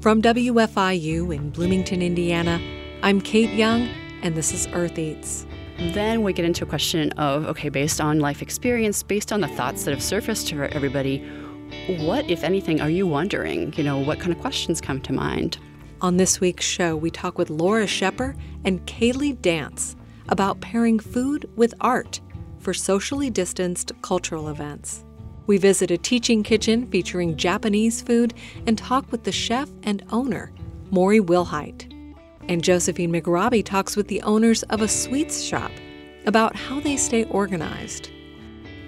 From WFIU in Bloomington, Indiana, I'm Kate Young, and this is Earth Eats. Then we get into a question of okay, based on life experience, based on the thoughts that have surfaced for everybody, what, if anything, are you wondering? You know, what kind of questions come to mind? On this week's show, we talk with Laura Shepper and Kaylee Dance about pairing food with art for socially distanced cultural events. We visit a teaching kitchen featuring Japanese food and talk with the chef and owner, Maury Wilhite. And Josephine McRobbie talks with the owners of a sweets shop about how they stay organized.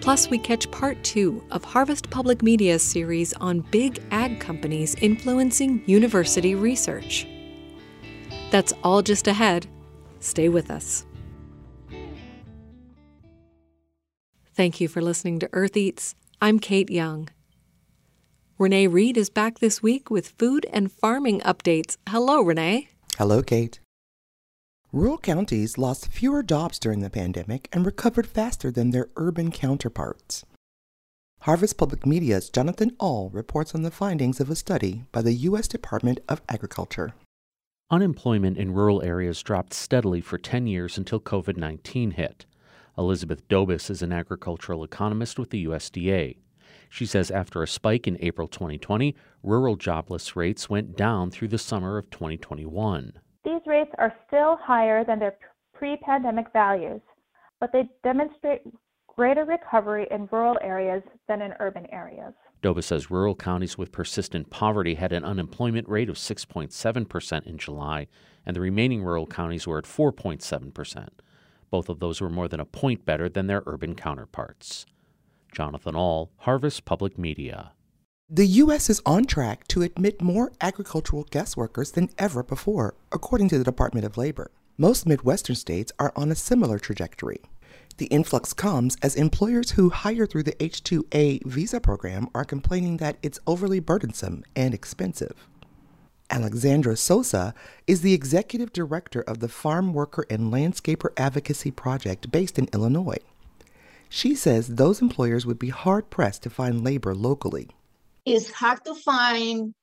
Plus, we catch part two of Harvest Public Media's series on big ag companies influencing university research. That's all just ahead. Stay with us. Thank you for listening to Earth Eats. I'm Kate Young. Renee Reed is back this week with food and farming updates. Hello, Renee. Hello, Kate. Rural counties lost fewer jobs during the pandemic and recovered faster than their urban counterparts. Harvest Public Media's Jonathan Ahl reports on the findings of a study by the U.S. Department of Agriculture. Unemployment in rural areas dropped steadily for 10 years until COVID 19 hit. Elizabeth Dobis is an agricultural economist with the USDA. She says after a spike in April 2020, rural jobless rates went down through the summer of 2021. These rates are still higher than their pre pandemic values, but they demonstrate greater recovery in rural areas than in urban areas. Dobis says rural counties with persistent poverty had an unemployment rate of 6.7% in July, and the remaining rural counties were at 4.7%. Both of those were more than a point better than their urban counterparts. Jonathan Ahl, Harvest Public Media. The U.S. is on track to admit more agricultural guest workers than ever before, according to the Department of Labor. Most Midwestern states are on a similar trajectory. The influx comes as employers who hire through the H 2A visa program are complaining that it's overly burdensome and expensive. Alexandra Sosa is the executive director of the Farm Worker and Landscaper Advocacy Project based in Illinois. She says those employers would be hard pressed to find labor locally. It's hard to find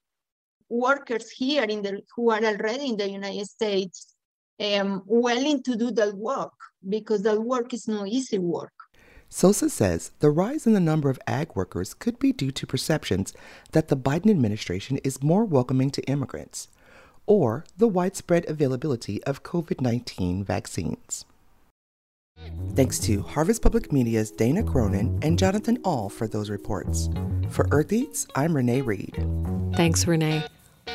workers here in the, who are already in the United States um, willing to do that work because that work is no easy work. Sosa says the rise in the number of ag workers could be due to perceptions that the Biden administration is more welcoming to immigrants or the widespread availability of COVID 19 vaccines. Thanks to Harvest Public Media's Dana Cronin and Jonathan Ahl for those reports. For Earth Eats, I'm Renee Reed. Thanks, Renee.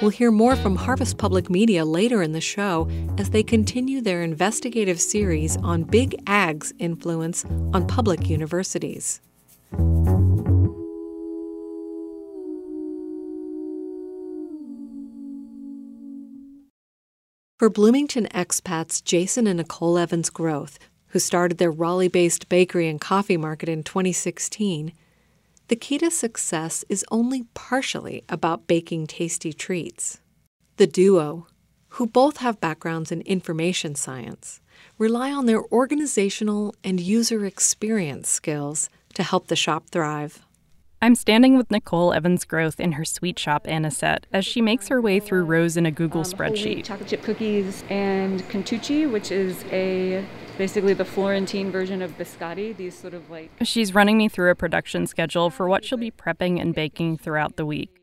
We'll hear more from Harvest Public Media later in the show as they continue their investigative series on Big Ag's influence on public universities. For Bloomington expats Jason and Nicole Evans Groth, who started their Raleigh based bakery and coffee market in 2016, the key to success is only partially about baking tasty treats. The duo, who both have backgrounds in information science, rely on their organizational and user experience skills to help the shop thrive. I'm standing with Nicole Evans Groth in her sweet shop Anisette as she makes her way through rows in a Google um, spreadsheet. Chocolate chip cookies and cantucci, which is a basically the Florentine version of biscotti, these sort of like. She's running me through a production schedule for what she'll be prepping and baking throughout the week.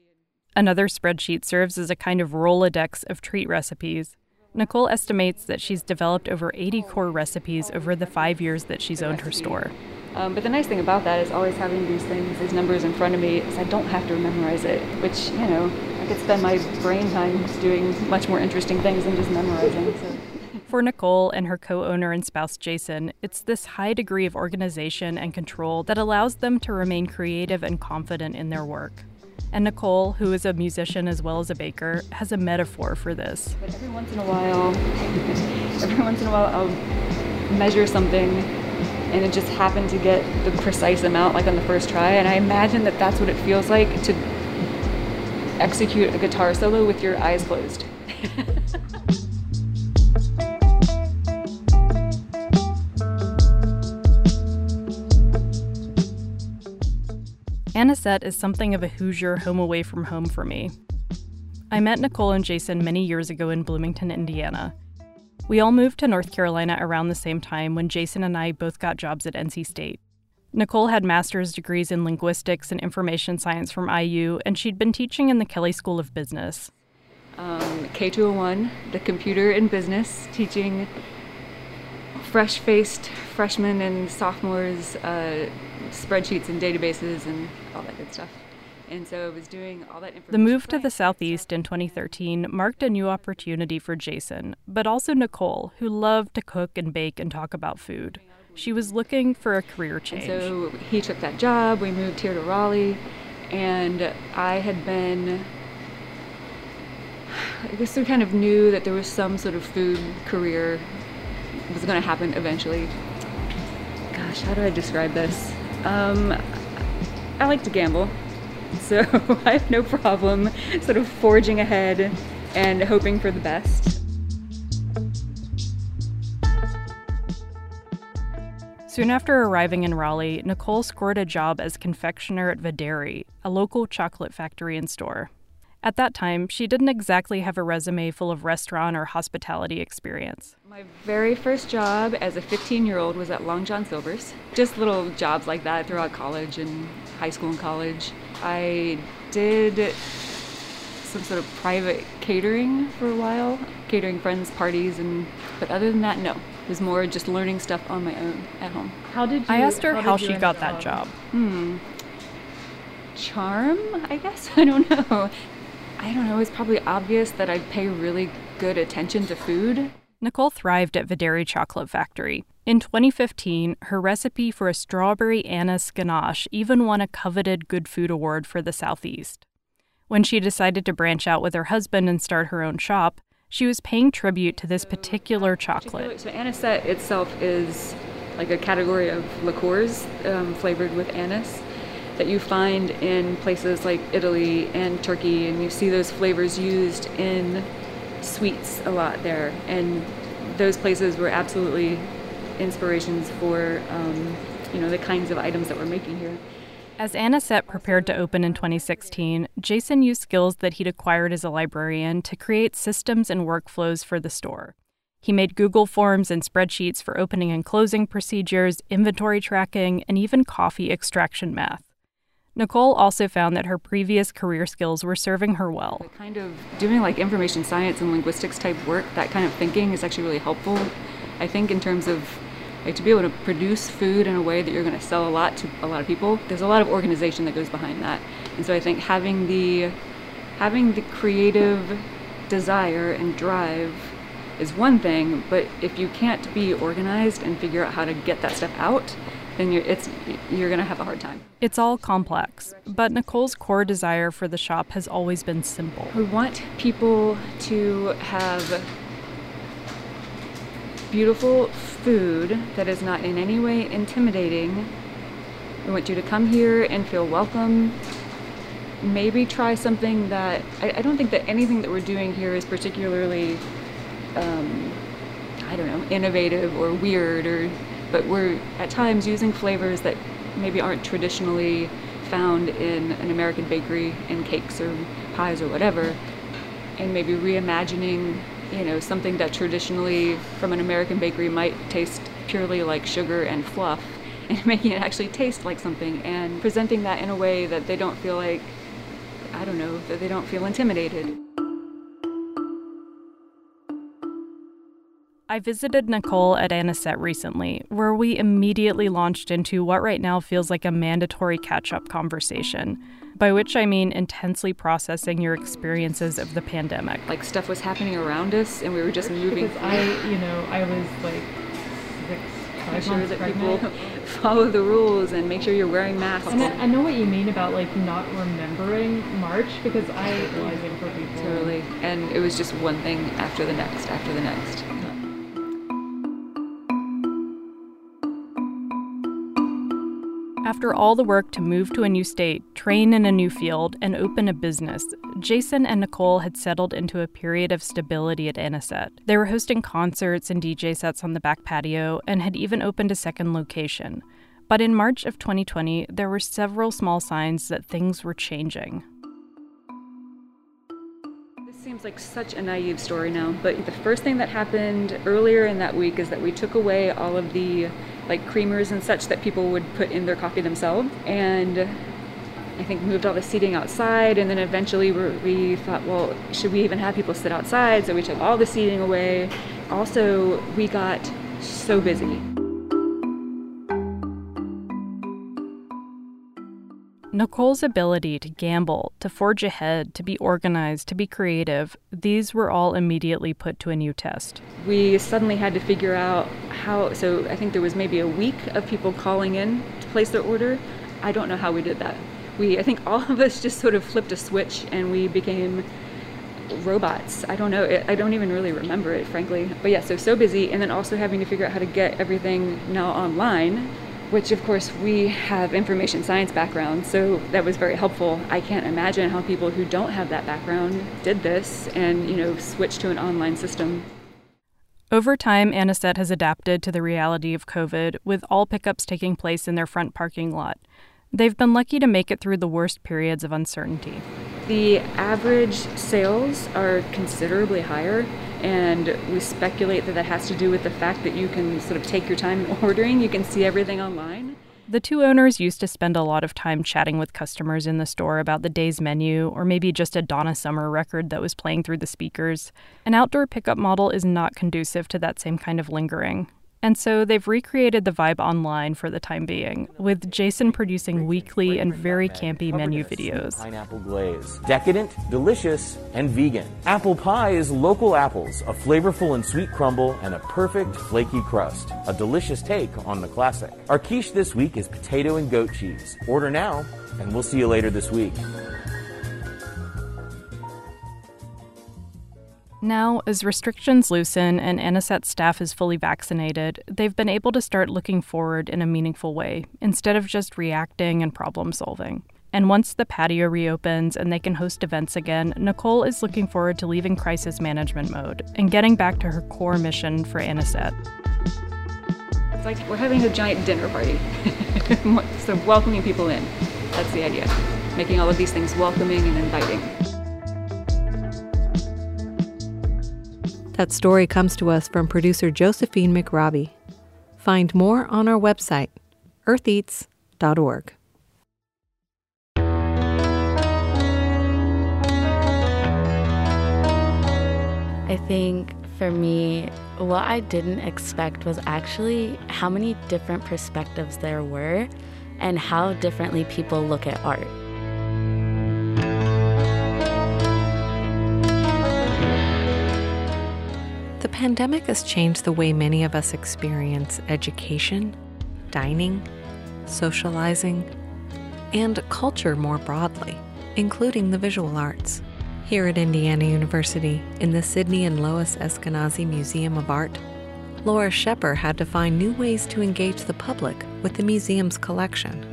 Another spreadsheet serves as a kind of Rolodex of treat recipes. Nicole estimates that she's developed over 80 core recipes over the five years that she's owned her store. Um, but the nice thing about that is always having these things, these numbers in front of me, is I don't have to memorize it, which, you know, I could spend my brain time doing much more interesting things than just memorizing. So. For Nicole and her co owner and spouse Jason, it's this high degree of organization and control that allows them to remain creative and confident in their work. And Nicole, who is a musician as well as a baker, has a metaphor for this. But every once in a while, every once in a while, I'll measure something and it just happened to get the precise amount like on the first try. And I imagine that that's what it feels like to execute a guitar solo with your eyes closed. Anisette is something of a Hoosier home away from home for me. I met Nicole and Jason many years ago in Bloomington, Indiana. We all moved to North Carolina around the same time when Jason and I both got jobs at NC State. Nicole had master's degrees in linguistics and information science from IU, and she'd been teaching in the Kelley School of Business. Um, K201, the computer in business, teaching fresh faced freshmen and sophomores uh, spreadsheets and databases and all that good stuff. And so I was doing all that The move to the Southeast in 2013 marked a new opportunity for Jason, but also Nicole, who loved to cook and bake and talk about food. She was looking for a career change. And so he took that job, we moved here to Raleigh, and I had been. I guess we kind of knew that there was some sort of food career was going to happen eventually. Gosh, how do I describe this? Um, I like to gamble. So I have no problem sort of forging ahead and hoping for the best. Soon after arriving in Raleigh, Nicole scored a job as confectioner at Videri, a local chocolate factory and store. At that time, she didn't exactly have a resume full of restaurant or hospitality experience. My very first job as a 15 year old was at Long John Silver's. Just little jobs like that throughout college and high school and college. I did some sort of private catering for a while, catering friends' parties, and but other than that, no. It was more just learning stuff on my own at home. How did you, I asked her how, how she got that job? Hmm. Charm, I guess. I don't know. I don't know. It's probably obvious that I pay really good attention to food. Nicole thrived at Videri Chocolate Factory. In 2015, her recipe for a strawberry anise ganache even won a coveted Good Food Award for the Southeast. When she decided to branch out with her husband and start her own shop, she was paying tribute to this particular chocolate. So, anisette itself is like a category of liqueurs um, flavored with anise that you find in places like Italy and Turkey, and you see those flavors used in sweets a lot there. And those places were absolutely inspirations for um, you know the kinds of items that we're making here. As Anisette prepared to open in 2016, Jason used skills that he'd acquired as a librarian to create systems and workflows for the store. He made Google Forms and spreadsheets for opening and closing procedures, inventory tracking, and even coffee extraction math. Nicole also found that her previous career skills were serving her well. Kind of doing like information science and linguistics type work, that kind of thinking is actually really helpful. I think in terms of like to be able to produce food in a way that you're going to sell a lot to a lot of people there's a lot of organization that goes behind that and so i think having the having the creative desire and drive is one thing but if you can't be organized and figure out how to get that stuff out then you're it's you're going to have a hard time it's all complex but nicole's core desire for the shop has always been simple we want people to have beautiful food that is not in any way intimidating. We want you to come here and feel welcome. Maybe try something that I, I don't think that anything that we're doing here is particularly, um, I don't know, innovative or weird, or but we're at times using flavors that maybe aren't traditionally found in an American bakery in cakes or pies or whatever, and maybe reimagining you know, something that traditionally from an American bakery might taste purely like sugar and fluff, and making it actually taste like something and presenting that in a way that they don't feel like, I don't know, that they don't feel intimidated. I visited Nicole at Anisette recently, where we immediately launched into what right now feels like a mandatory catch up conversation by which I mean intensely processing your experiences of the pandemic. Like stuff was happening around us and we were just moving. Because I, you know, I was like six, five sure that pregnant. people follow the rules and make sure you're wearing masks. And I, I, know what you mean about like not remembering March because I was in for people. Totally. And it was just one thing after the next, after the next. After all the work to move to a new state, train in a new field, and open a business, Jason and Nicole had settled into a period of stability at Anisette. They were hosting concerts and DJ sets on the back patio and had even opened a second location. But in March of 2020, there were several small signs that things were changing. Seems like such a naive story now, but the first thing that happened earlier in that week is that we took away all of the like creamers and such that people would put in their coffee themselves. And I think moved all the seating outside. And then eventually we thought, well, should we even have people sit outside? So we took all the seating away. Also, we got so busy. Nicole's ability to gamble, to forge ahead, to be organized, to be creative, these were all immediately put to a new test. We suddenly had to figure out how, so I think there was maybe a week of people calling in to place their order. I don't know how we did that. We, I think all of us just sort of flipped a switch and we became robots. I don't know. I don't even really remember it, frankly. But yeah, so so busy, and then also having to figure out how to get everything now online which of course we have information science background, so that was very helpful. I can't imagine how people who don't have that background did this and, you know, switched to an online system. Over time, Anisette has adapted to the reality of COVID, with all pickups taking place in their front parking lot. They've been lucky to make it through the worst periods of uncertainty. The average sales are considerably higher, and we speculate that that has to do with the fact that you can sort of take your time ordering, you can see everything online. The two owners used to spend a lot of time chatting with customers in the store about the day's menu or maybe just a Donna Summer record that was playing through the speakers. An outdoor pickup model is not conducive to that same kind of lingering. And so they've recreated the vibe online for the time being, with Jason producing weekly and very campy menu videos. Pineapple glaze. Decadent, delicious, and vegan. Apple pie is local apples, a flavorful and sweet crumble, and a perfect flaky crust. A delicious take on the classic. Our quiche this week is potato and goat cheese. Order now, and we'll see you later this week. Now, as restrictions loosen and Anisette's staff is fully vaccinated, they've been able to start looking forward in a meaningful way instead of just reacting and problem solving. And once the patio reopens and they can host events again, Nicole is looking forward to leaving crisis management mode and getting back to her core mission for Anisette. It's like we're having a giant dinner party. so welcoming people in. That's the idea. Making all of these things welcoming and inviting. That story comes to us from producer Josephine McRobbie. Find more on our website, eartheats.org. I think for me, what I didn't expect was actually how many different perspectives there were and how differently people look at art. Pandemic has changed the way many of us experience education, dining, socializing, and culture more broadly, including the visual arts. Here at Indiana University, in the Sidney and Lois Eskenazi Museum of Art, Laura Shepper had to find new ways to engage the public with the museum's collection.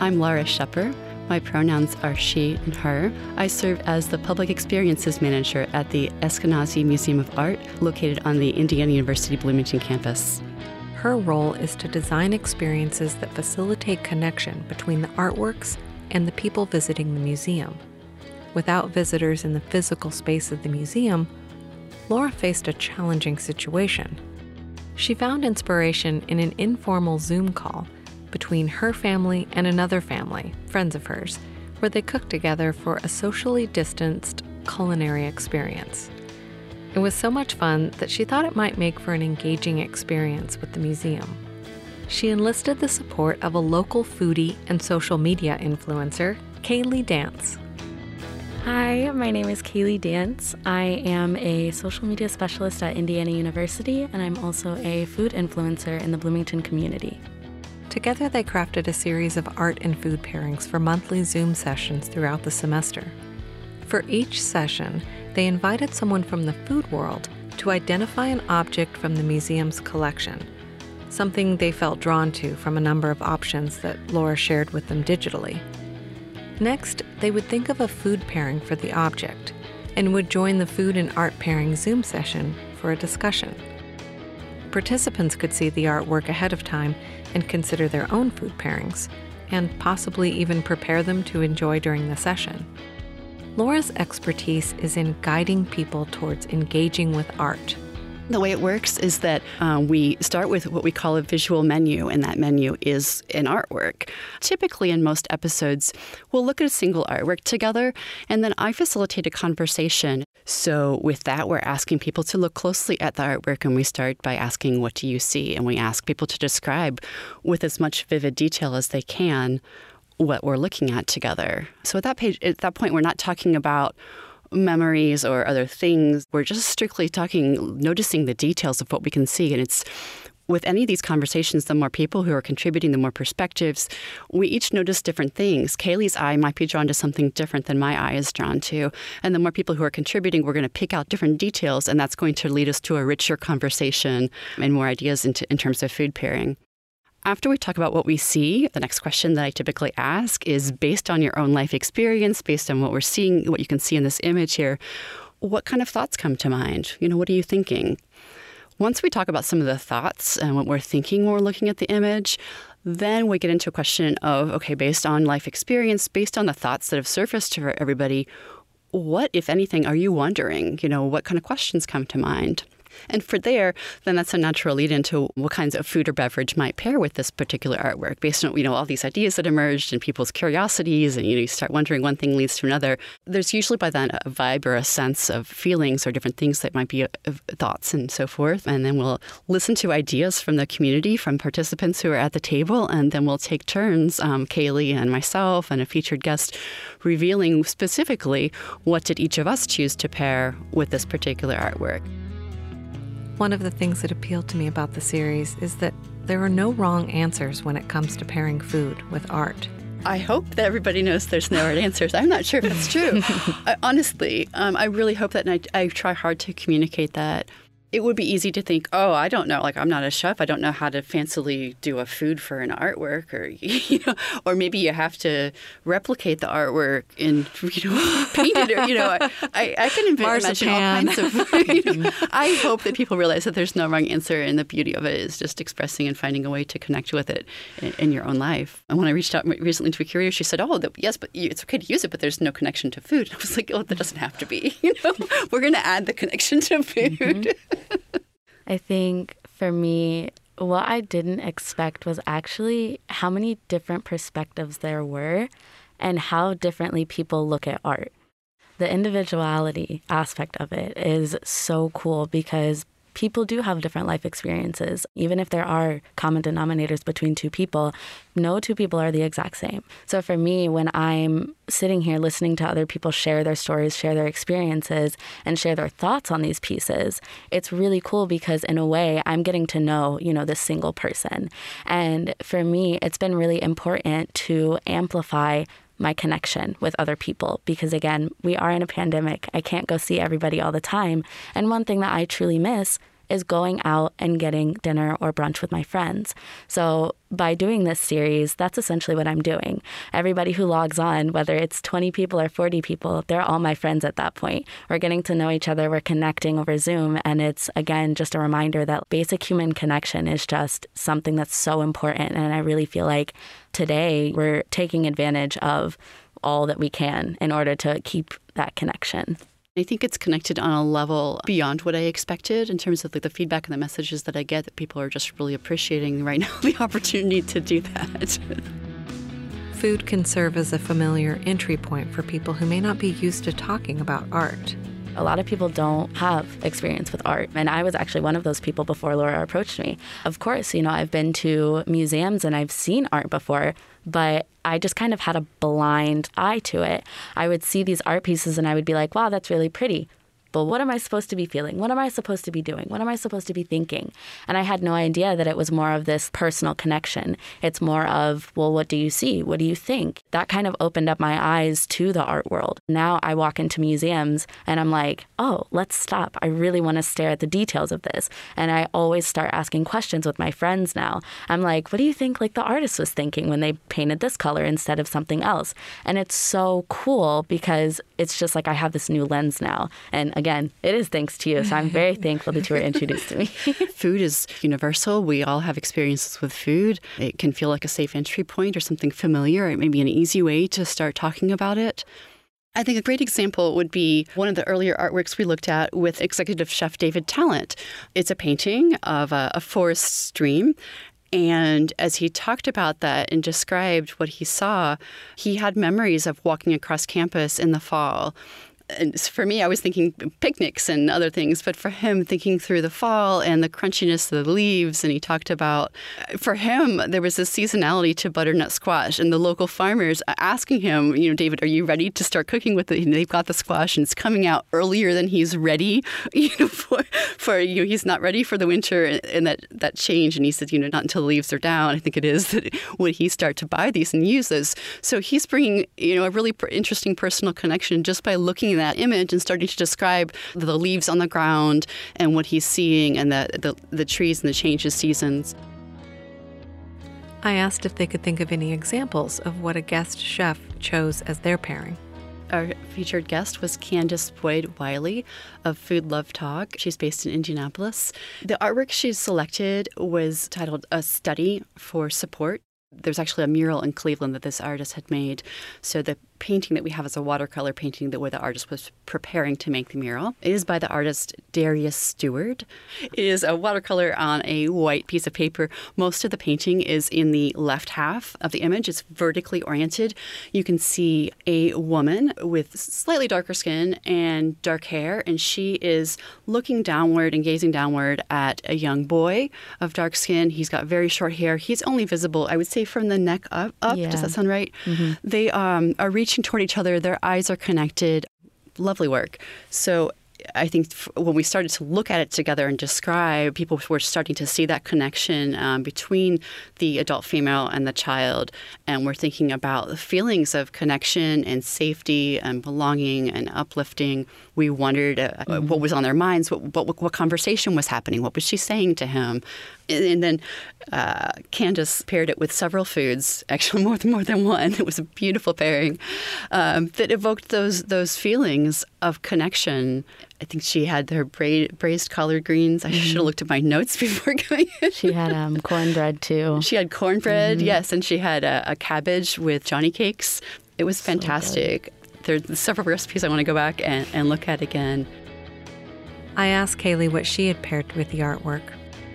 I'm Laura Shepper. My pronouns are she and her. I serve as the Public Experiences Manager at the Eskenazi Museum of Art, located on the Indiana University Bloomington campus. Her role is to design experiences that facilitate connection between the artworks and the people visiting the museum. Without visitors in the physical space of the museum, Laura faced a challenging situation. She found inspiration in an informal Zoom call between her family and another family, friends of hers, where they cooked together for a socially distanced culinary experience. It was so much fun that she thought it might make for an engaging experience with the museum. She enlisted the support of a local foodie and social media influencer, Kaylee Dance. Hi, my name is Kaylee Dance. I am a social media specialist at Indiana University, and I'm also a food influencer in the Bloomington community. Together, they crafted a series of art and food pairings for monthly Zoom sessions throughout the semester. For each session, they invited someone from the food world to identify an object from the museum's collection, something they felt drawn to from a number of options that Laura shared with them digitally. Next, they would think of a food pairing for the object and would join the food and art pairing Zoom session for a discussion. Participants could see the artwork ahead of time and consider their own food pairings, and possibly even prepare them to enjoy during the session. Laura's expertise is in guiding people towards engaging with art. The way it works is that um, we start with what we call a visual menu, and that menu is an artwork. Typically, in most episodes, we'll look at a single artwork together, and then I facilitate a conversation. So, with that, we're asking people to look closely at the artwork, and we start by asking, What do you see? And we ask people to describe with as much vivid detail as they can what we're looking at together. So, at that page, at that point, we're not talking about memories or other things. We're just strictly talking, noticing the details of what we can see. And it's with any of these conversations, the more people who are contributing, the more perspectives, we each notice different things. Kaylee's eye might be drawn to something different than my eye is drawn to. And the more people who are contributing, we're going to pick out different details, and that's going to lead us to a richer conversation and more ideas in, in terms of food pairing. After we talk about what we see, the next question that I typically ask is based on your own life experience, based on what we're seeing, what you can see in this image here, what kind of thoughts come to mind? You know, what are you thinking? Once we talk about some of the thoughts and what we're thinking when we're looking at the image, then we get into a question of okay, based on life experience, based on the thoughts that have surfaced for everybody, what, if anything, are you wondering? You know, what kind of questions come to mind? And for there, then that's a natural lead into what kinds of food or beverage might pair with this particular artwork based on, you know, all these ideas that emerged and people's curiosities and, you know, you start wondering one thing leads to another. There's usually by then a vibe or a sense of feelings or different things that might be uh, thoughts and so forth. And then we'll listen to ideas from the community, from participants who are at the table, and then we'll take turns, um, Kaylee and myself and a featured guest, revealing specifically what did each of us choose to pair with this particular artwork. One of the things that appealed to me about the series is that there are no wrong answers when it comes to pairing food with art. I hope that everybody knows there's no right answers. I'm not sure if that's true. I, honestly, um, I really hope that, and I, I try hard to communicate that it would be easy to think, oh, I don't know, like I'm not a chef, I don't know how to fancily do a food for an artwork, or you know, or maybe you have to replicate the artwork in you know paint it, or you know, I, I can imagine all kinds of. You know, I hope that people realize that there's no wrong answer, and the beauty of it is just expressing and finding a way to connect with it in, in your own life. And when I reached out recently to a curator, she said, "Oh, yes, but it's okay to use it, but there's no connection to food." I was like, "Oh, that doesn't have to be. You know, we're going to add the connection to food." Mm-hmm. I think for me, what I didn't expect was actually how many different perspectives there were and how differently people look at art. The individuality aspect of it is so cool because people do have different life experiences. Even if there are common denominators between two people, no two people are the exact same. So for me, when I'm sitting here listening to other people share their stories, share their experiences, and share their thoughts on these pieces, it's really cool because in a way, I'm getting to know, you know, this single person. And for me, it's been really important to amplify my connection with other people because again, we are in a pandemic. I can't go see everybody all the time. And one thing that I truly miss is going out and getting dinner or brunch with my friends. So, by doing this series, that's essentially what I'm doing. Everybody who logs on, whether it's 20 people or 40 people, they're all my friends at that point. We're getting to know each other, we're connecting over Zoom. And it's, again, just a reminder that basic human connection is just something that's so important. And I really feel like today we're taking advantage of all that we can in order to keep that connection. I think it's connected on a level beyond what I expected in terms of like the feedback and the messages that I get that people are just really appreciating right now the opportunity to do that. Food can serve as a familiar entry point for people who may not be used to talking about art. A lot of people don't have experience with art. And I was actually one of those people before Laura approached me. Of course, you know, I've been to museums and I've seen art before, but I just kind of had a blind eye to it. I would see these art pieces and I would be like, wow, that's really pretty but what am I supposed to be feeling? What am I supposed to be doing? What am I supposed to be thinking? And I had no idea that it was more of this personal connection. It's more of, well, what do you see? What do you think? That kind of opened up my eyes to the art world. Now I walk into museums and I'm like, oh, let's stop. I really want to stare at the details of this. And I always start asking questions with my friends now. I'm like, what do you think like the artist was thinking when they painted this color instead of something else? And it's so cool because it's just like I have this new lens now. And again, it is thanks to you. So I'm very thankful that you were introduced to me. food is universal. We all have experiences with food. It can feel like a safe entry point or something familiar. It may be an easy way to start talking about it. I think a great example would be one of the earlier artworks we looked at with executive chef David Tallent. It's a painting of a, a forest stream, and as he talked about that and described what he saw, he had memories of walking across campus in the fall for me, I was thinking picnics and other things, but for him, thinking through the fall and the crunchiness of the leaves. And he talked about, uh, for him, there was a seasonality to butternut squash, and the local farmers asking him, you know, David, are you ready to start cooking with it? And they've got the squash, and it's coming out earlier than he's ready, you know, for, for you know, he's not ready for the winter and that that change. And he said, you know, not until the leaves are down, I think it is, that would he start to buy these and use those. So he's bringing, you know, a really interesting personal connection just by looking that image and starting to describe the leaves on the ground and what he's seeing and the, the, the trees and the changes seasons. I asked if they could think of any examples of what a guest chef chose as their pairing. Our featured guest was Candace Boyd Wiley of Food Love Talk. She's based in Indianapolis. The artwork she selected was titled A Study for Support. There's actually a mural in Cleveland that this artist had made. So the painting that we have is a watercolor painting that where the artist was preparing to make the mural. It is by the artist Darius Steward. It is a watercolor on a white piece of paper. Most of the painting is in the left half of the image. It's vertically oriented. You can see a woman with slightly darker skin and dark hair, and she is looking downward and gazing downward at a young boy of dark skin. He's got very short hair. He's only visible, I would say, from the neck up. up. Yeah. Does that sound right? Mm-hmm. They um, are reaching toward each other. Their eyes are connected. Lovely work. So I think when we started to look at it together and describe, people were starting to see that connection um, between the adult female and the child. And we're thinking about the feelings of connection and safety and belonging and uplifting. We wondered uh, mm-hmm. what was on their minds, what, what, what, conversation was happening, what was she saying to him. And, and then uh, Candace paired it with several foods, actually more than, more than one. It was a beautiful pairing um, that evoked those, those feelings of connection I think she had her bra- braised collard greens. I mm-hmm. should have looked at my notes before going. she had um, cornbread too. She had cornbread, mm-hmm. yes, and she had a, a, cabbage with Johnny cakes. It was fantastic. So There's several recipes I want to go back and, and look at again. I asked Kaylee what she had paired with the artwork.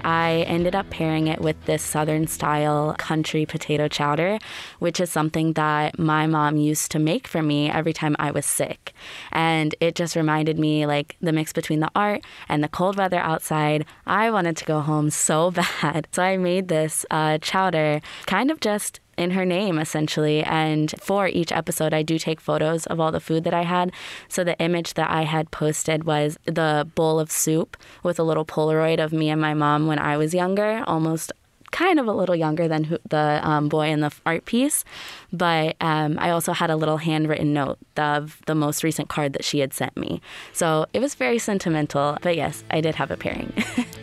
I ended up pairing it with this southern style country potato chowder, which is something that my mom used to make for me every time I was sick. And it just reminded me like the mix between the art and the cold weather outside. I wanted to go home so bad. So I made this uh, chowder kind of just in her name, essentially. And for each episode, I do take photos of all the food that I had. So the image that I had posted was the bowl of soup with a little Polaroid of me and my mom when I was younger, almost kind of a little younger than who, the um, boy in the art piece. But um, I also had a little handwritten note of the most recent card that she had sent me. So it was very sentimental. But yes, I did have a pairing.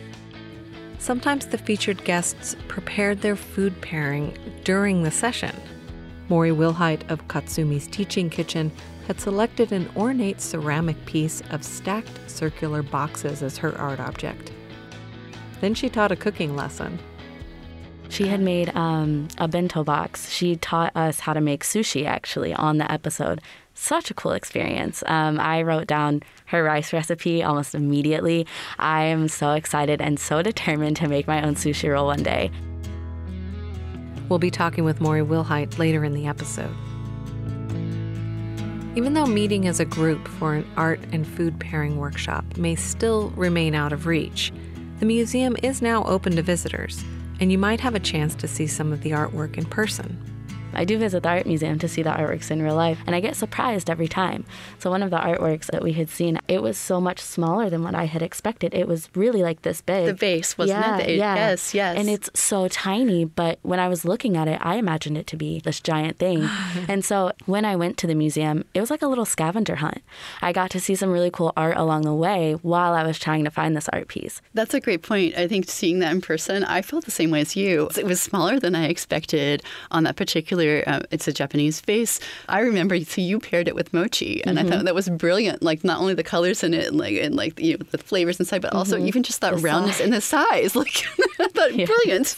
Sometimes the featured guests prepared their food pairing during the session. Maury Wilhite of Katsumi's Teaching Kitchen had selected an ornate ceramic piece of stacked circular boxes as her art object. Then she taught a cooking lesson. She had made um, a bento box. She taught us how to make sushi actually on the episode such a cool experience. Um, I wrote down her rice recipe almost immediately. I am so excited and so determined to make my own sushi roll one day. We'll be talking with Maury Wilhite later in the episode. Even though meeting as a group for an art and food pairing workshop may still remain out of reach, the museum is now open to visitors, and you might have a chance to see some of the artwork in person. I do visit the art museum to see the artworks in real life, and I get surprised every time. So, one of the artworks that we had seen, it was so much smaller than what I had expected. It was really like this big. The vase, wasn't yeah, it? Yeah. Yes, yes. And it's so tiny, but when I was looking at it, I imagined it to be this giant thing. and so, when I went to the museum, it was like a little scavenger hunt. I got to see some really cool art along the way while I was trying to find this art piece. That's a great point. I think seeing that in person, I felt the same way as you. It was smaller than I expected on that particular particular, uh, it's a Japanese face. I remember, so you paired it with mochi, and mm-hmm. I thought that was brilliant. Like not only the colors in it, and like and like you know, the flavors inside, but also mm-hmm. even just that the roundness size. and the size. Like I thought, Yeah. brilliant.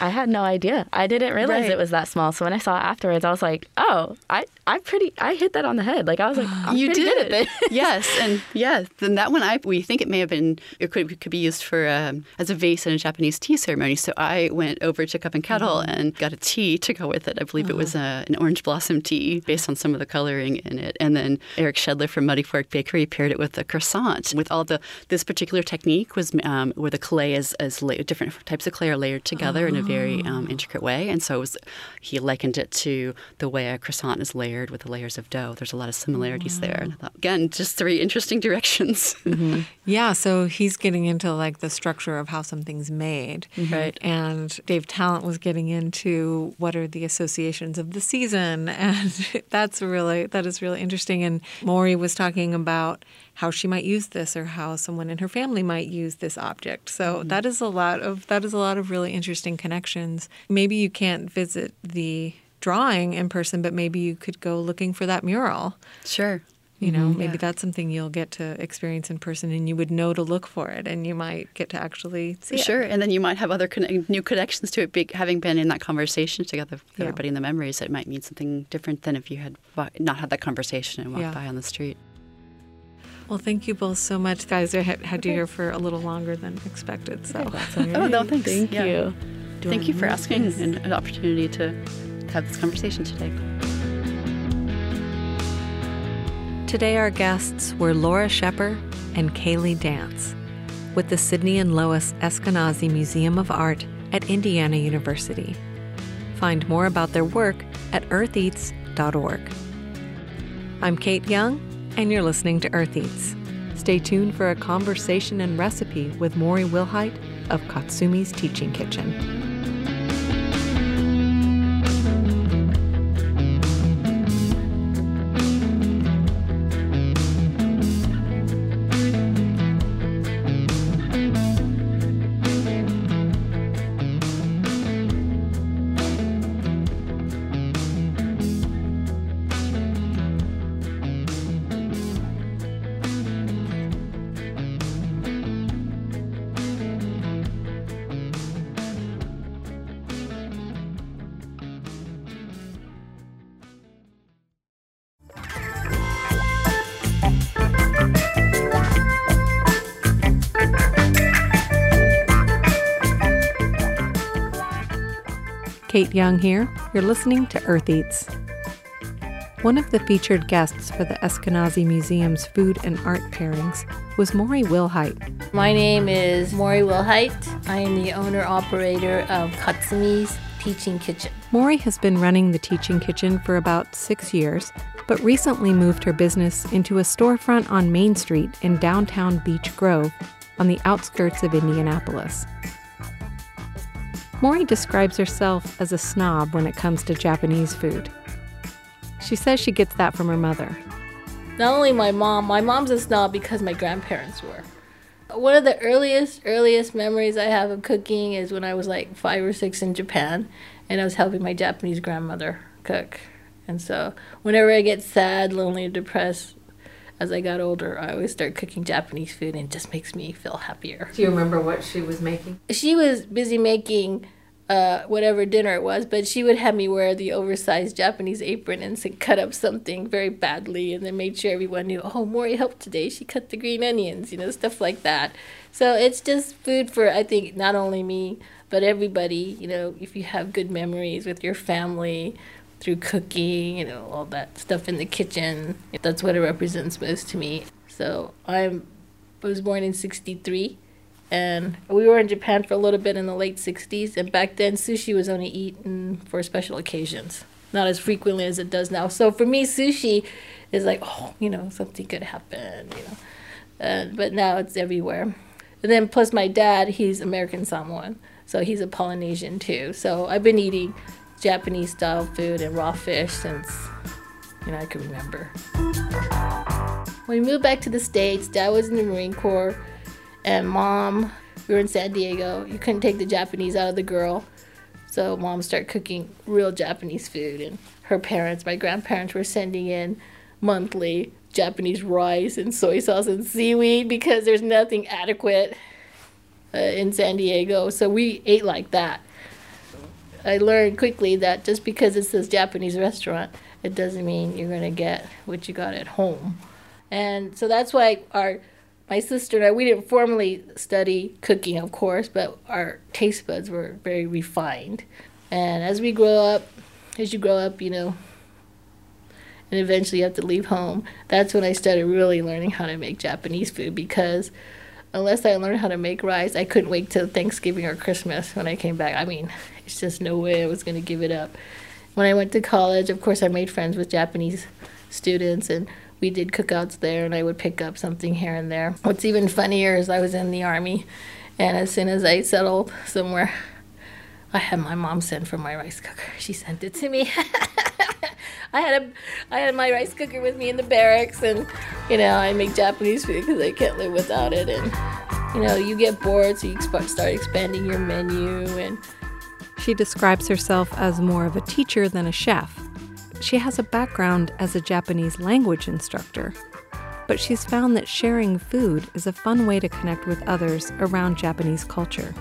I had no idea. I didn't realize Right. it was that small. So when I saw it afterwards, I was like, "Oh, I, I pretty, I hit that on the head." Like I was like, I'm you did. this. yes, and yeah, then that one I we think it may have been it could could be used for um, as a vase in a Japanese tea ceremony. So I went over to Cup and Kettle and got a tea to go with it. I believe it was a, an orange blossom tea based on some of the coloring in it. And then Eric Schedler from Muddy Fork Bakery paired it with a croissant. With all the this particular technique was um, where the clay is as la- different types of clay are layered together in a very um, intricate way. And so it was he likened it to the way a croissant is layered with the layers of dough. There's a lot of similarities there. And I thought, again, just three interesting directions. Yeah, so he's getting into like the structure of how something's made. Right. And Dave Tallent was getting into what are the associations of the season. And that's really, that is really interesting. And Maury was talking about how she might use this or how someone in her family might use this object. So mm-hmm. that is a lot of, that is a lot of really interesting connections. Maybe you can't visit the drawing in person, but maybe you could go looking for that mural. Sure. You know, Mhm. maybe Yeah. that's something you'll get to experience in person and you would know to look for it and you might get to actually see it. Sure, and then you might have other conne- new connections to it, be, having been in that conversation together with Yeah. everybody in the memories. It might mean something different than if you had wa- not had that conversation and walked Yeah. by on the street. Well, thank you both so much, guys. I had, had you here for a little longer than expected. So, Oh no, thanks. Thank Yeah. you. Thank you for asking and an opportunity to have this conversation today. Today, our guests were Laura Shepper and Kaylee Dance with the Sidney and Lois Eskenazi Museum of Art at Indiana University. Find more about their work at eartheats.org. I'm Kate Young, and you're listening to Earth Eats. Stay tuned for a conversation and recipe with Maury Wilhite of Katsumi's Teaching Kitchen. Kate Young here. You're listening to Earth Eats. One of the featured guests for the Eskenazi Museum's food and art pairings was Maury Wilhite. My name is Maury Wilhite. I am the owner operator of Katsumi's Teaching Kitchen. Maury has been running the Teaching Kitchen for about six years, but recently moved her business into a storefront on Main Street in downtown Beech Grove on the outskirts of Indianapolis. Maury describes herself as a snob when it comes to Japanese food. She says she gets that from her mother. Not only my mom, my mom's a snob because my grandparents were. One of the earliest, earliest memories I have of cooking is when I was like five or six in Japan and I was helping my Japanese grandmother cook. And so whenever I get sad, lonely, depressed, as I got older, I always start cooking Japanese food and it just makes me feel happier. Do you remember what she was making? She was busy making uh, whatever dinner it was, but she would have me wear the oversized Japanese apron and cut up something very badly, and then made sure everyone knew, oh, Maury helped today. She cut the green onions, you know, stuff like that. So it's just food for, I think, not only me, but everybody. You know, if you have good memories with your family through cooking, you know, all that stuff in the kitchen, that's what it represents most to me. So I'm, I was born in 63 and we were in Japan for a little bit in the late 60s and back then sushi was only eaten for special occasions not as frequently as it does now. So for me sushi is like oh you know something could happen you know. Uh, but now it's everywhere. And then plus my dad he's American Samoan so he's a Polynesian too. So I've been eating Japanese style food and raw fish since you know I can remember when we moved back to the states dad was in the Marine Corps and mom we were in san diego you couldn't take the japanese out of the girl so mom started cooking real japanese food and her parents my grandparents were sending in monthly japanese rice and soy sauce and seaweed because there's nothing adequate uh, in San Diego. So we ate like that. I learned quickly that just because it says Japanese restaurant, it doesn't mean you're going to get what you got at home. And so that's why our my sister and I we didn't formally study cooking, of course, but our taste buds were very refined. And as we grow up, as you grow up, you know, and eventually you have to leave home, that's when I started really learning how to make Japanese food because unless I learned how to make rice, I couldn't wait till Thanksgiving or Christmas when I came back. I mean, it's just no way I was going to give it up. When I went to college, of course, I made friends with Japanese students and we did cookouts there and I would pick up something here and there. What's even funnier is I was in the army and as soon as I settled somewhere, I had my mom send for my rice cooker. She sent it to me. I had a, I had my rice cooker with me in the barracks, and you know I make Japanese food because I can't live without it. And you know you get bored, so you start expanding your menu. And she describes herself as more of a teacher than a chef. She has a background as a Japanese language instructor, but she's found that sharing food is a fun way to connect with others around Japanese culture.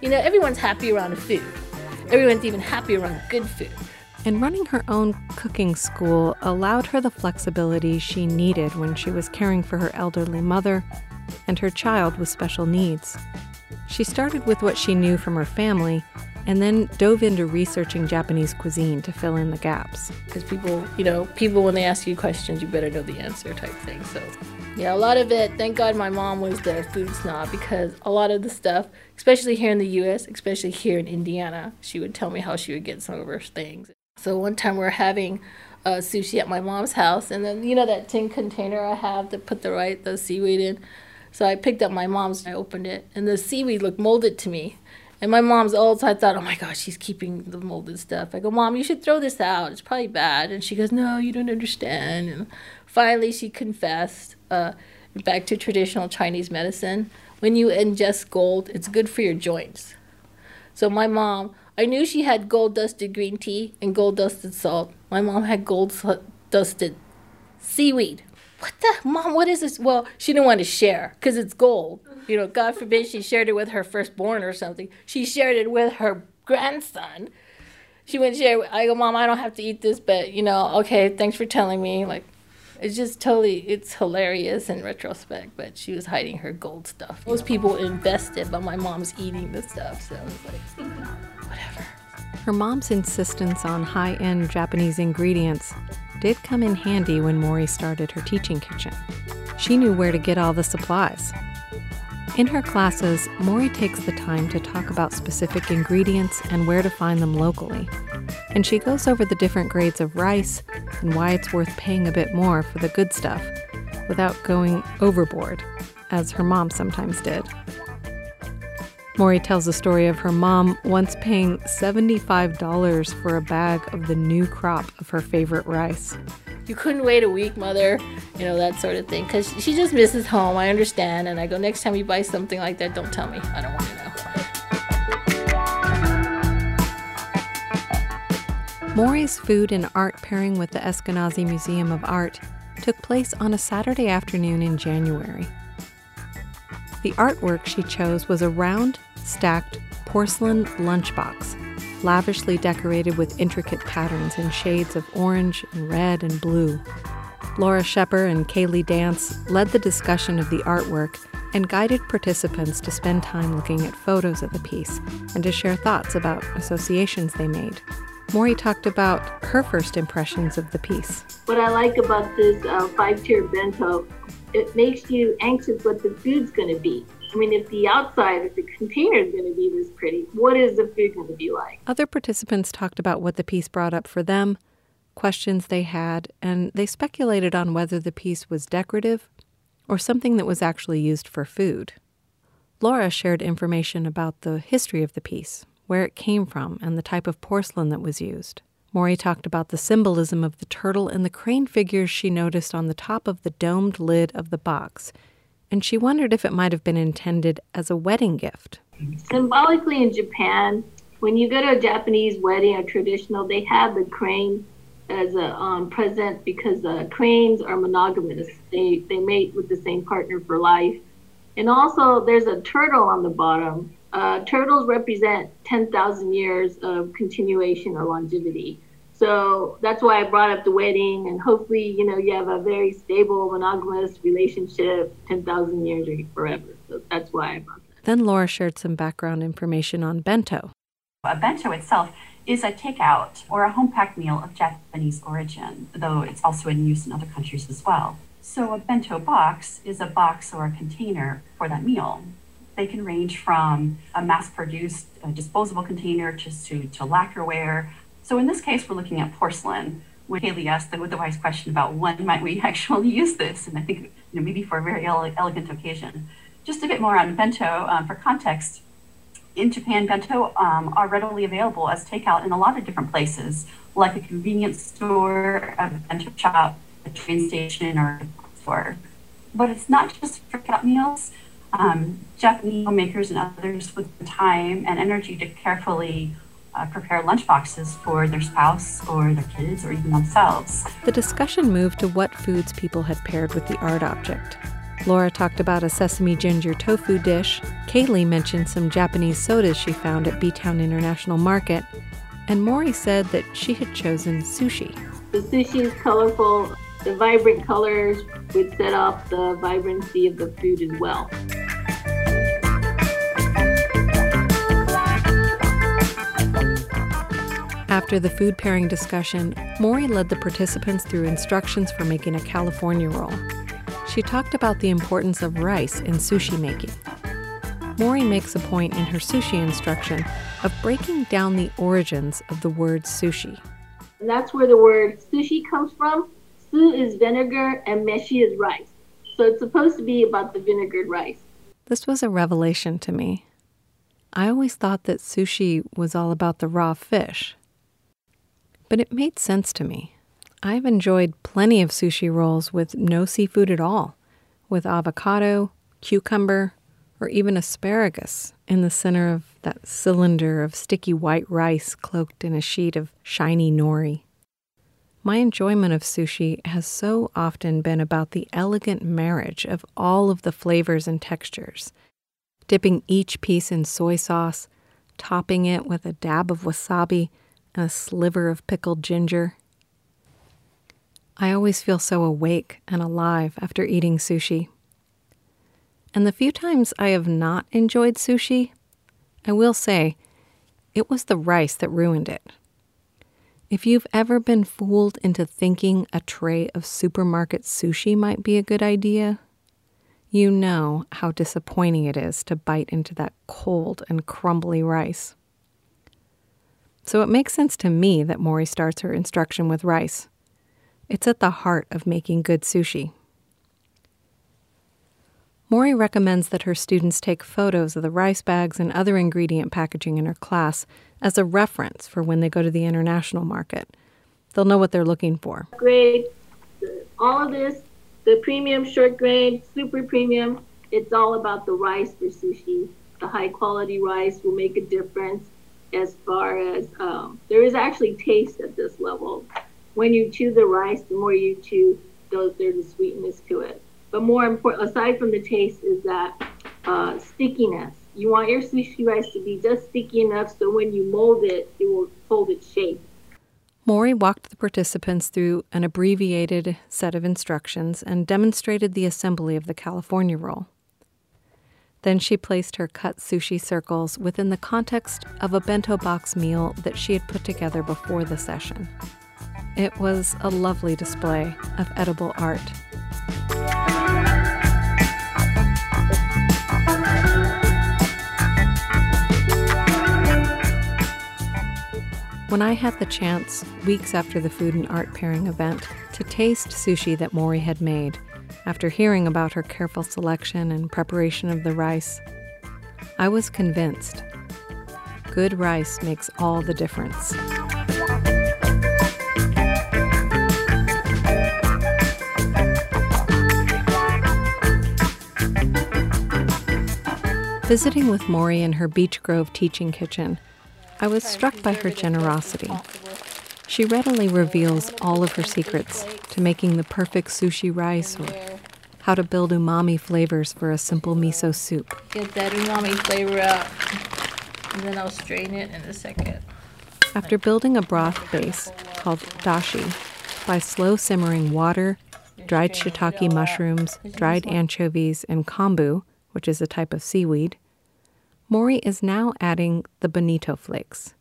You know, everyone's happy around food. Everyone's even happy around good food. And running her own cooking school allowed her the flexibility she needed when she was caring for her elderly mother and her child with special needs. She started with what she knew from her family and then dove into researching Japanese cuisine to fill in the gaps. Because people, you know, people when they ask you questions, you better know the answer type thing. So, yeah, a lot of it, thank God my mom was the food snob because a lot of the stuff, especially here in the US, especially here in Indiana, she would tell me how she would get some of her things. So one time we are having uh, sushi at my mom's house, and then you know that tin container I have to put the right the seaweed in. So I picked up my mom's, I opened it, and the seaweed looked molded to me. And my mom's old, so I thought, oh my gosh, she's keeping the molded stuff. I go, Mom, you should throw this out. It's probably bad. And she goes, No, you don't understand. And finally, she confessed. Uh, back to traditional Chinese medicine. When you ingest gold, it's good for your joints. So my mom I knew she had gold dusted green tea and gold dusted salt. My mom had gold dusted seaweed. What the? Mom, what is this? Well, she didn't want to share because it's gold. You know, God forbid she shared it with her firstborn or something. She shared it with her grandson. She went share. I go, Mom, I don't have to eat this, but you know, okay, thanks for telling me. Like, it's just totally, it's hilarious in retrospect, but she was hiding her gold stuff. Most people invested, but my mom's eating the stuff, so it's like, whatever. Her mom's insistence on high end Japanese ingredients did come in handy when Mori started her teaching kitchen. She knew where to get all the supplies. In her classes, Mori takes the time to talk about specific ingredients and where to find them locally. And she goes over the different grades of rice and why it's worth paying a bit more for the good stuff without going overboard, as her mom sometimes did. Mori tells the story of her mom once paying $75 for a bag of the new crop of her favorite rice. You couldn't wait a week, mother, you know, that sort of thing. Because she just misses home, I understand. And I go, next time you buy something like that, don't tell me. I don't want to know. Mori's food and art pairing with the Eskenazi Museum of Art took place on a Saturday afternoon in January. The artwork she chose was a round, stacked porcelain lunchbox, lavishly decorated with intricate patterns in shades of orange and red and blue. Laura Shepper and Kaylee Dance led the discussion of the artwork and guided participants to spend time looking at photos of the piece and to share thoughts about associations they made. Mori talked about her first impressions of the piece. What I like about this uh, five tier bento, it makes you anxious what the food's going to be. I mean, if the outside, if the container is going to be this pretty, what is the food going to be like? Other participants talked about what the piece brought up for them, questions they had, and they speculated on whether the piece was decorative or something that was actually used for food. Laura shared information about the history of the piece, where it came from, and the type of porcelain that was used. Mori talked about the symbolism of the turtle and the crane figures she noticed on the top of the domed lid of the box and she wondered if it might have been intended as a wedding gift. Symbolically, in Japan, when you go to a Japanese wedding or traditional, they have the crane as a um, present because uh, cranes are monogamous. They they mate with the same partner for life, And also, there's a turtle on the bottom. Uh, turtles represent 10,000 years of continuation or longevity. So that's why I brought up the wedding, and hopefully, you know, you have a very stable, monogamous relationship, 10,000 years or forever. So that's why I brought that. Then Laura shared some background information on bento. A bento itself is a takeout or a home packed meal of Japanese origin, though it's also in use in other countries as well. So, a bento box is a box or a container for that meal. They can range from a mass produced uh, disposable container just to, to lacquerware. So, in this case, we're looking at porcelain. When Haley asked the, the wise question about when might we actually use this, and I think you know, maybe for a very ele- elegant occasion. Just a bit more on bento um, for context in Japan, bento um, are readily available as takeout in a lot of different places, like a convenience store, a bento shop, a train station, or a store. But it's not just for takeout meals. Um, Japanese homemakers and others with the time and energy to carefully uh, prepare lunchboxes for their spouse or their kids or even themselves. The discussion moved to what foods people had paired with the art object. Laura talked about a sesame ginger tofu dish. Kaylee mentioned some Japanese sodas she found at B Town International Market. And Mori said that she had chosen sushi. The sushi is colorful. The vibrant colors would set off the vibrancy of the food as well. After the food pairing discussion, Mori led the participants through instructions for making a California roll she talked about the importance of rice in sushi making. Mori makes a point in her sushi instruction of breaking down the origins of the word sushi. And that's where the word sushi comes from. Su is vinegar and meshi is rice. So it's supposed to be about the vinegared rice. This was a revelation to me. I always thought that sushi was all about the raw fish. But it made sense to me. I've enjoyed plenty of sushi rolls with no seafood at all, with avocado, cucumber, or even asparagus in the center of that cylinder of sticky white rice cloaked in a sheet of shiny nori. My enjoyment of sushi has so often been about the elegant marriage of all of the flavors and textures, dipping each piece in soy sauce, topping it with a dab of wasabi a sliver of pickled ginger I always feel so awake and alive after eating sushi. And the few times I have not enjoyed sushi, I will say it was the rice that ruined it. If you've ever been fooled into thinking a tray of supermarket sushi might be a good idea, you know how disappointing it is to bite into that cold and crumbly rice. So it makes sense to me that Mori starts her instruction with rice. It's at the heart of making good sushi. Mori recommends that her students take photos of the rice bags and other ingredient packaging in her class as a reference for when they go to the international market. They'll know what they're looking for. Grade, all of this, the premium, short grade, super premium, it's all about the rice for sushi. The high quality rice will make a difference as far as um, there is actually taste at this level when you chew the rice, the more you chew, those there's a sweetness to it. But more important, aside from the taste, is that uh, stickiness. You want your sushi rice to be just sticky enough so when you mold it, it will hold its shape. Mori walked the participants through an abbreviated set of instructions and demonstrated the assembly of the California roll. Then she placed her cut sushi circles within the context of a bento box meal that she had put together before the session. It was a lovely display of edible art. When I had the chance, weeks after the food and art pairing event, to taste sushi that Mori had made, after hearing about her careful selection and preparation of the rice, I was convinced good rice makes all the difference. Visiting with Mori in her Beech Grove teaching kitchen, I was struck by her generosity. She readily reveals all of her secrets to making the perfect sushi rice or how to build umami flavors for a simple miso soup. Get that umami flavor out, and then I'll strain it in a second. After building a broth base called dashi by slow simmering water, dried shiitake mushrooms, dried anchovies, and kombu, which is a type of seaweed, Mori is now adding the bonito flakes.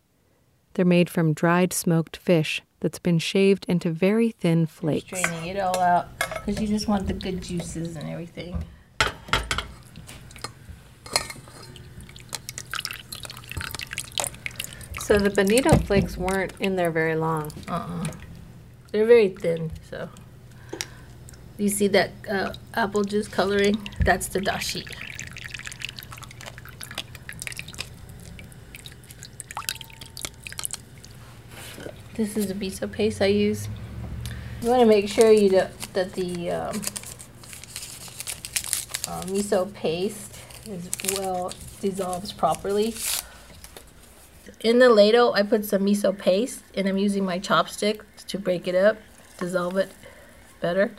They're made from dried smoked fish that's been shaved into very thin flakes. Straining it all out because you just want the good juices and everything. So the bonito flakes weren't in there very long. Uh-uh. They're very thin, so. You see that uh, apple juice coloring? That's the dashi. This is the miso paste I use. You want to make sure you do, that the um, uh, miso paste is well dissolves properly. In the ladle, I put some miso paste, and I'm using my chopstick to break it up, dissolve it better.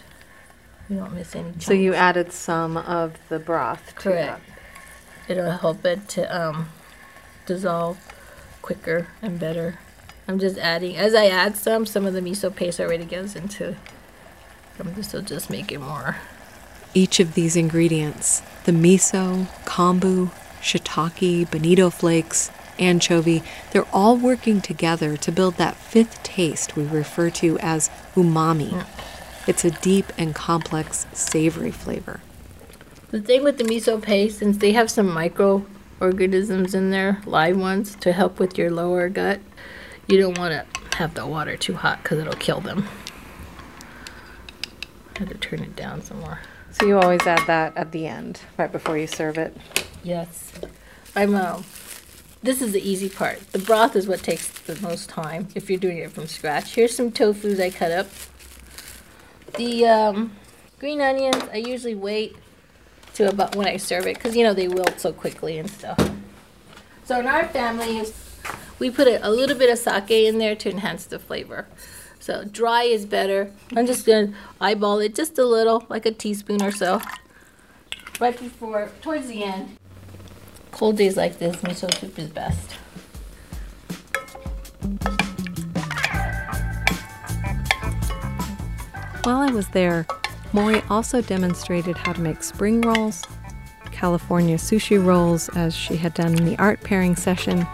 You don't miss any. So you added some of the broth. To it? Correct. It'll help it to um, dissolve quicker and better. I'm just adding, as I add some, some of the miso paste already goes into. Um, I'm just, will just make it more. Each of these ingredients, the miso, kombu, shiitake, bonito flakes, anchovy, they're all working together to build that fifth taste we refer to as umami. It's a deep and complex savory flavor. The thing with the miso paste, since they have some microorganisms in there, live ones, to help with your lower gut, you don't want to have the water too hot because it'll kill them. I have to turn it down some more. So you always add that at the end, right before you serve it. Yes. I'm uh, this is the easy part. The broth is what takes the most time if you're doing it from scratch. Here's some tofus I cut up. The um, green onions, I usually wait to about when I serve it because you know they wilt so quickly and stuff. So in our family, we put a, a little bit of sake in there to enhance the flavor. So dry is better. I'm just gonna eyeball it just a little, like a teaspoon or so. Right before, towards the end. Cold days like this, miso soup is best. While I was there, Mori also demonstrated how to make spring rolls, California sushi rolls, as she had done in the art pairing session,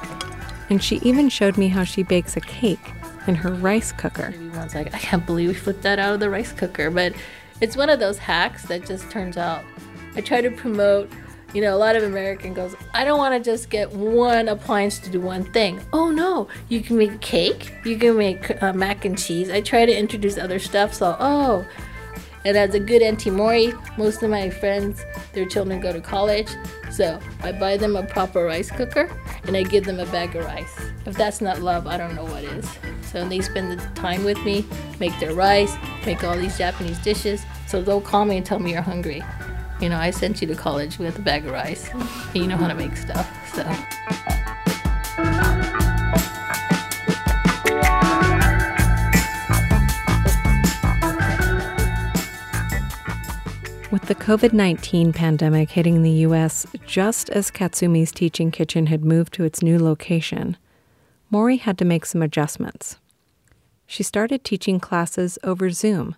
and she even showed me how she bakes a cake in her rice cooker. Everyone's like, I can't believe we flipped that out of the rice cooker, but it's one of those hacks that just turns out. I try to promote you know, a lot of American goes, I don't want to just get one appliance to do one thing. Oh no, you can make cake, you can make uh, mac and cheese. I try to introduce other stuff, so oh, and as a good auntie Mori, most of my friends, their children go to college, so I buy them a proper rice cooker and I give them a bag of rice. If that's not love, I don't know what is. So they spend the time with me, make their rice, make all these Japanese dishes. So they'll call me and tell me you're hungry. You know, I sent you to college with a bag of rice. And you know how to make stuff, so. The COVID 19 pandemic hitting the U.S. just as Katsumi's teaching kitchen had moved to its new location, Mori had to make some adjustments. She started teaching classes over Zoom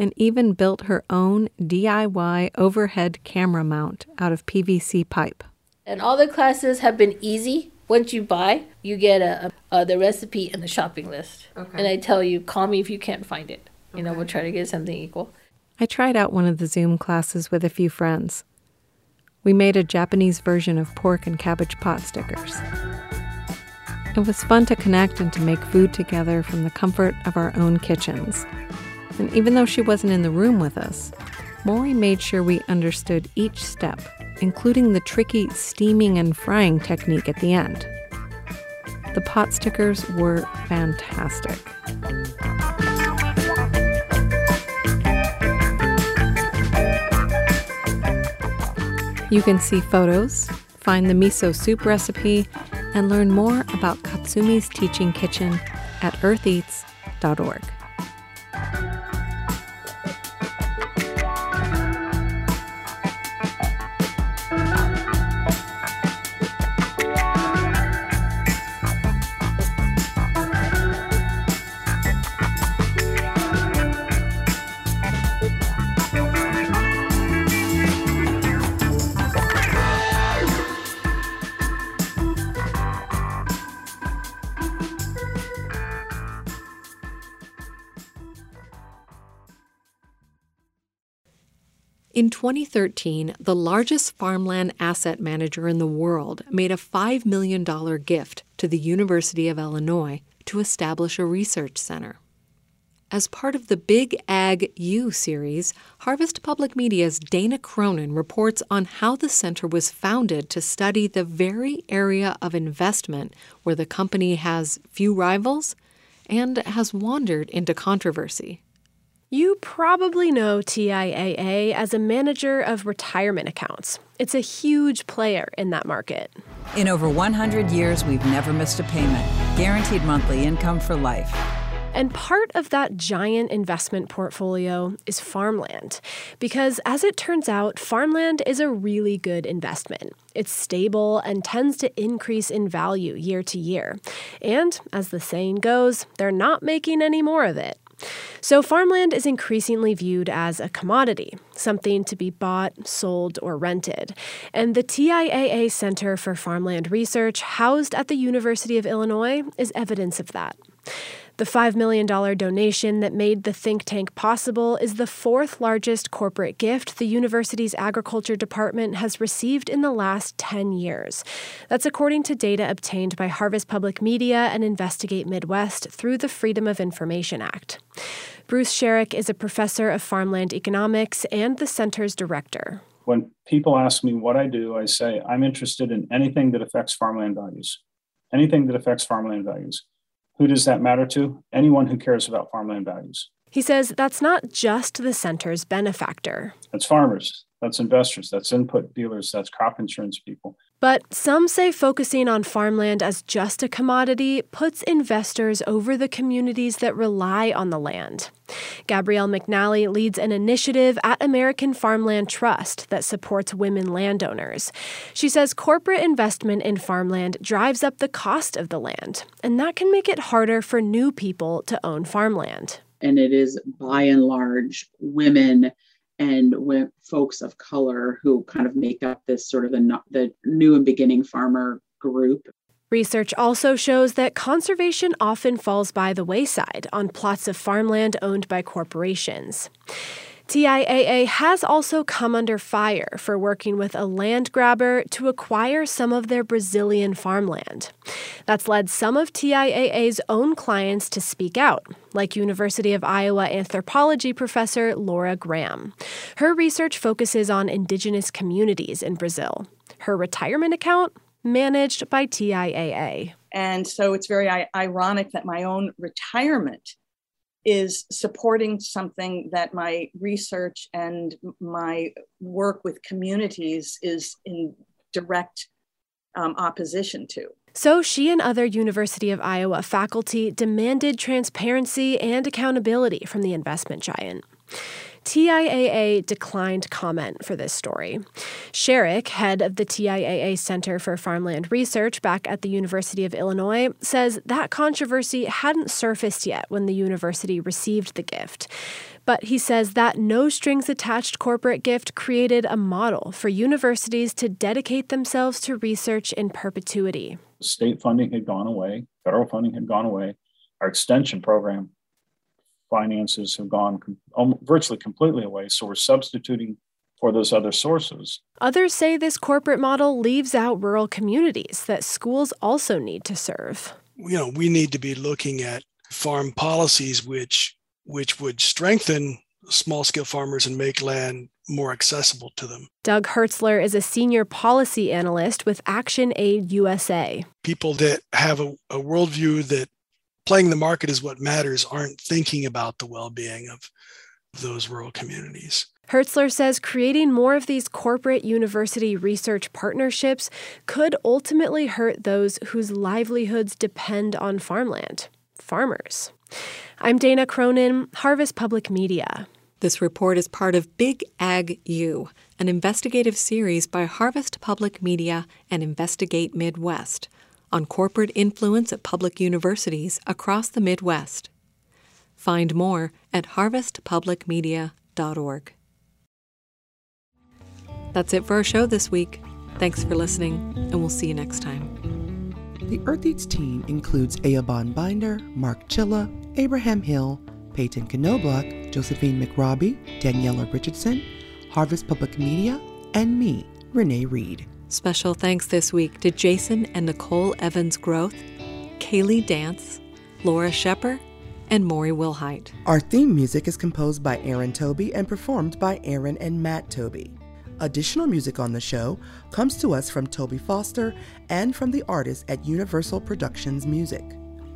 and even built her own DIY overhead camera mount out of PVC pipe. And all the classes have been easy. Once you buy, you get a, a the recipe and the shopping list. Okay. And I tell you, call me if you can't find it. You okay. know, we'll try to get something equal. I tried out one of the Zoom classes with a few friends. We made a Japanese version of pork and cabbage pot stickers. It was fun to connect and to make food together from the comfort of our own kitchens. And even though she wasn't in the room with us, Mori made sure we understood each step, including the tricky steaming and frying technique at the end. The pot stickers were fantastic. You can see photos, find the miso soup recipe, and learn more about Katsumi's Teaching Kitchen at eartheats.org. 2013, the largest farmland asset manager in the world made a $5 million gift to the University of Illinois to establish a research center. As part of the Big Ag U series, Harvest Public Media's Dana Cronin reports on how the center was founded to study the very area of investment where the company has few rivals and has wandered into controversy. You probably know TIAA as a manager of retirement accounts. It's a huge player in that market. In over 100 years, we've never missed a payment. Guaranteed monthly income for life. And part of that giant investment portfolio is farmland. Because as it turns out, farmland is a really good investment. It's stable and tends to increase in value year to year. And as the saying goes, they're not making any more of it. So, farmland is increasingly viewed as a commodity, something to be bought, sold, or rented. And the TIAA Center for Farmland Research, housed at the University of Illinois, is evidence of that. The $5 million donation that made the think tank possible is the fourth largest corporate gift the university's agriculture department has received in the last 10 years. That's according to data obtained by Harvest Public Media and Investigate Midwest through the Freedom of Information Act. Bruce Sherrick is a professor of farmland economics and the center's director. When people ask me what I do, I say I'm interested in anything that affects farmland values. Anything that affects farmland values. Who does that matter to? Anyone who cares about farmland values. He says that's not just the center's benefactor. That's farmers, that's investors, that's input dealers, that's crop insurance people. But some say focusing on farmland as just a commodity puts investors over the communities that rely on the land. Gabrielle McNally leads an initiative at American Farmland Trust that supports women landowners. She says corporate investment in farmland drives up the cost of the land, and that can make it harder for new people to own farmland. And it is by and large women and with folks of color who kind of make up this sort of the, the new and beginning farmer group. Research also shows that conservation often falls by the wayside on plots of farmland owned by corporations. TIAA has also come under fire for working with a land grabber to acquire some of their Brazilian farmland. That's led some of TIAA's own clients to speak out, like University of Iowa anthropology professor Laura Graham. Her research focuses on indigenous communities in Brazil. Her retirement account managed by TIAA. And so it's very ironic that my own retirement is supporting something that my research and my work with communities is in direct um, opposition to. So she and other University of Iowa faculty demanded transparency and accountability from the investment giant. TIAA declined comment for this story. Sherrick, head of the TIAA Center for Farmland Research back at the University of Illinois, says that controversy hadn't surfaced yet when the university received the gift. But he says that no strings attached corporate gift created a model for universities to dedicate themselves to research in perpetuity. State funding had gone away, federal funding had gone away. Our extension program finances have gone com- um, virtually completely away. So we're substituting for those other sources. Others say this corporate model leaves out rural communities that schools also need to serve. You know, we need to be looking at farm policies which which would strengthen small scale farmers and make land more accessible to them. Doug Hertzler is a senior policy analyst with Action Aid USA. People that have a, a worldview that playing the market is what matters aren't thinking about the well being of those rural communities. Hertzler says creating more of these corporate university research partnerships could ultimately hurt those whose livelihoods depend on farmland farmers. I'm Dana Cronin, Harvest Public Media. This report is part of Big Ag U, an investigative series by Harvest Public Media and Investigate Midwest on corporate influence at public universities across the Midwest. Find more at harvestpublicmedia.org. That's it for our show this week. Thanks for listening, and we'll see you next time. The Earth Eats team includes Eoban Binder, Mark Chilla, Abraham Hill, Peyton Knobloch, Josephine McRobbie, Daniela Richardson, Harvest Public Media, and me, Renee Reed. Special thanks this week to Jason and Nicole Evans Groth, Kaylee Dance, Laura Shepper, and Mori Wilhite. Our theme music is composed by Aaron Toby and performed by Aaron and Matt Toby. Additional music on the show comes to us from Toby Foster and from the artists at Universal Productions Music.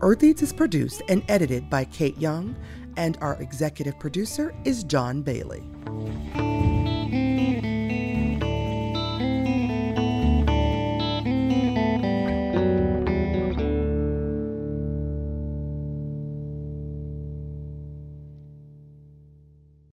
Earth Eats is produced and edited by Kate Young, and our executive producer is John Bailey.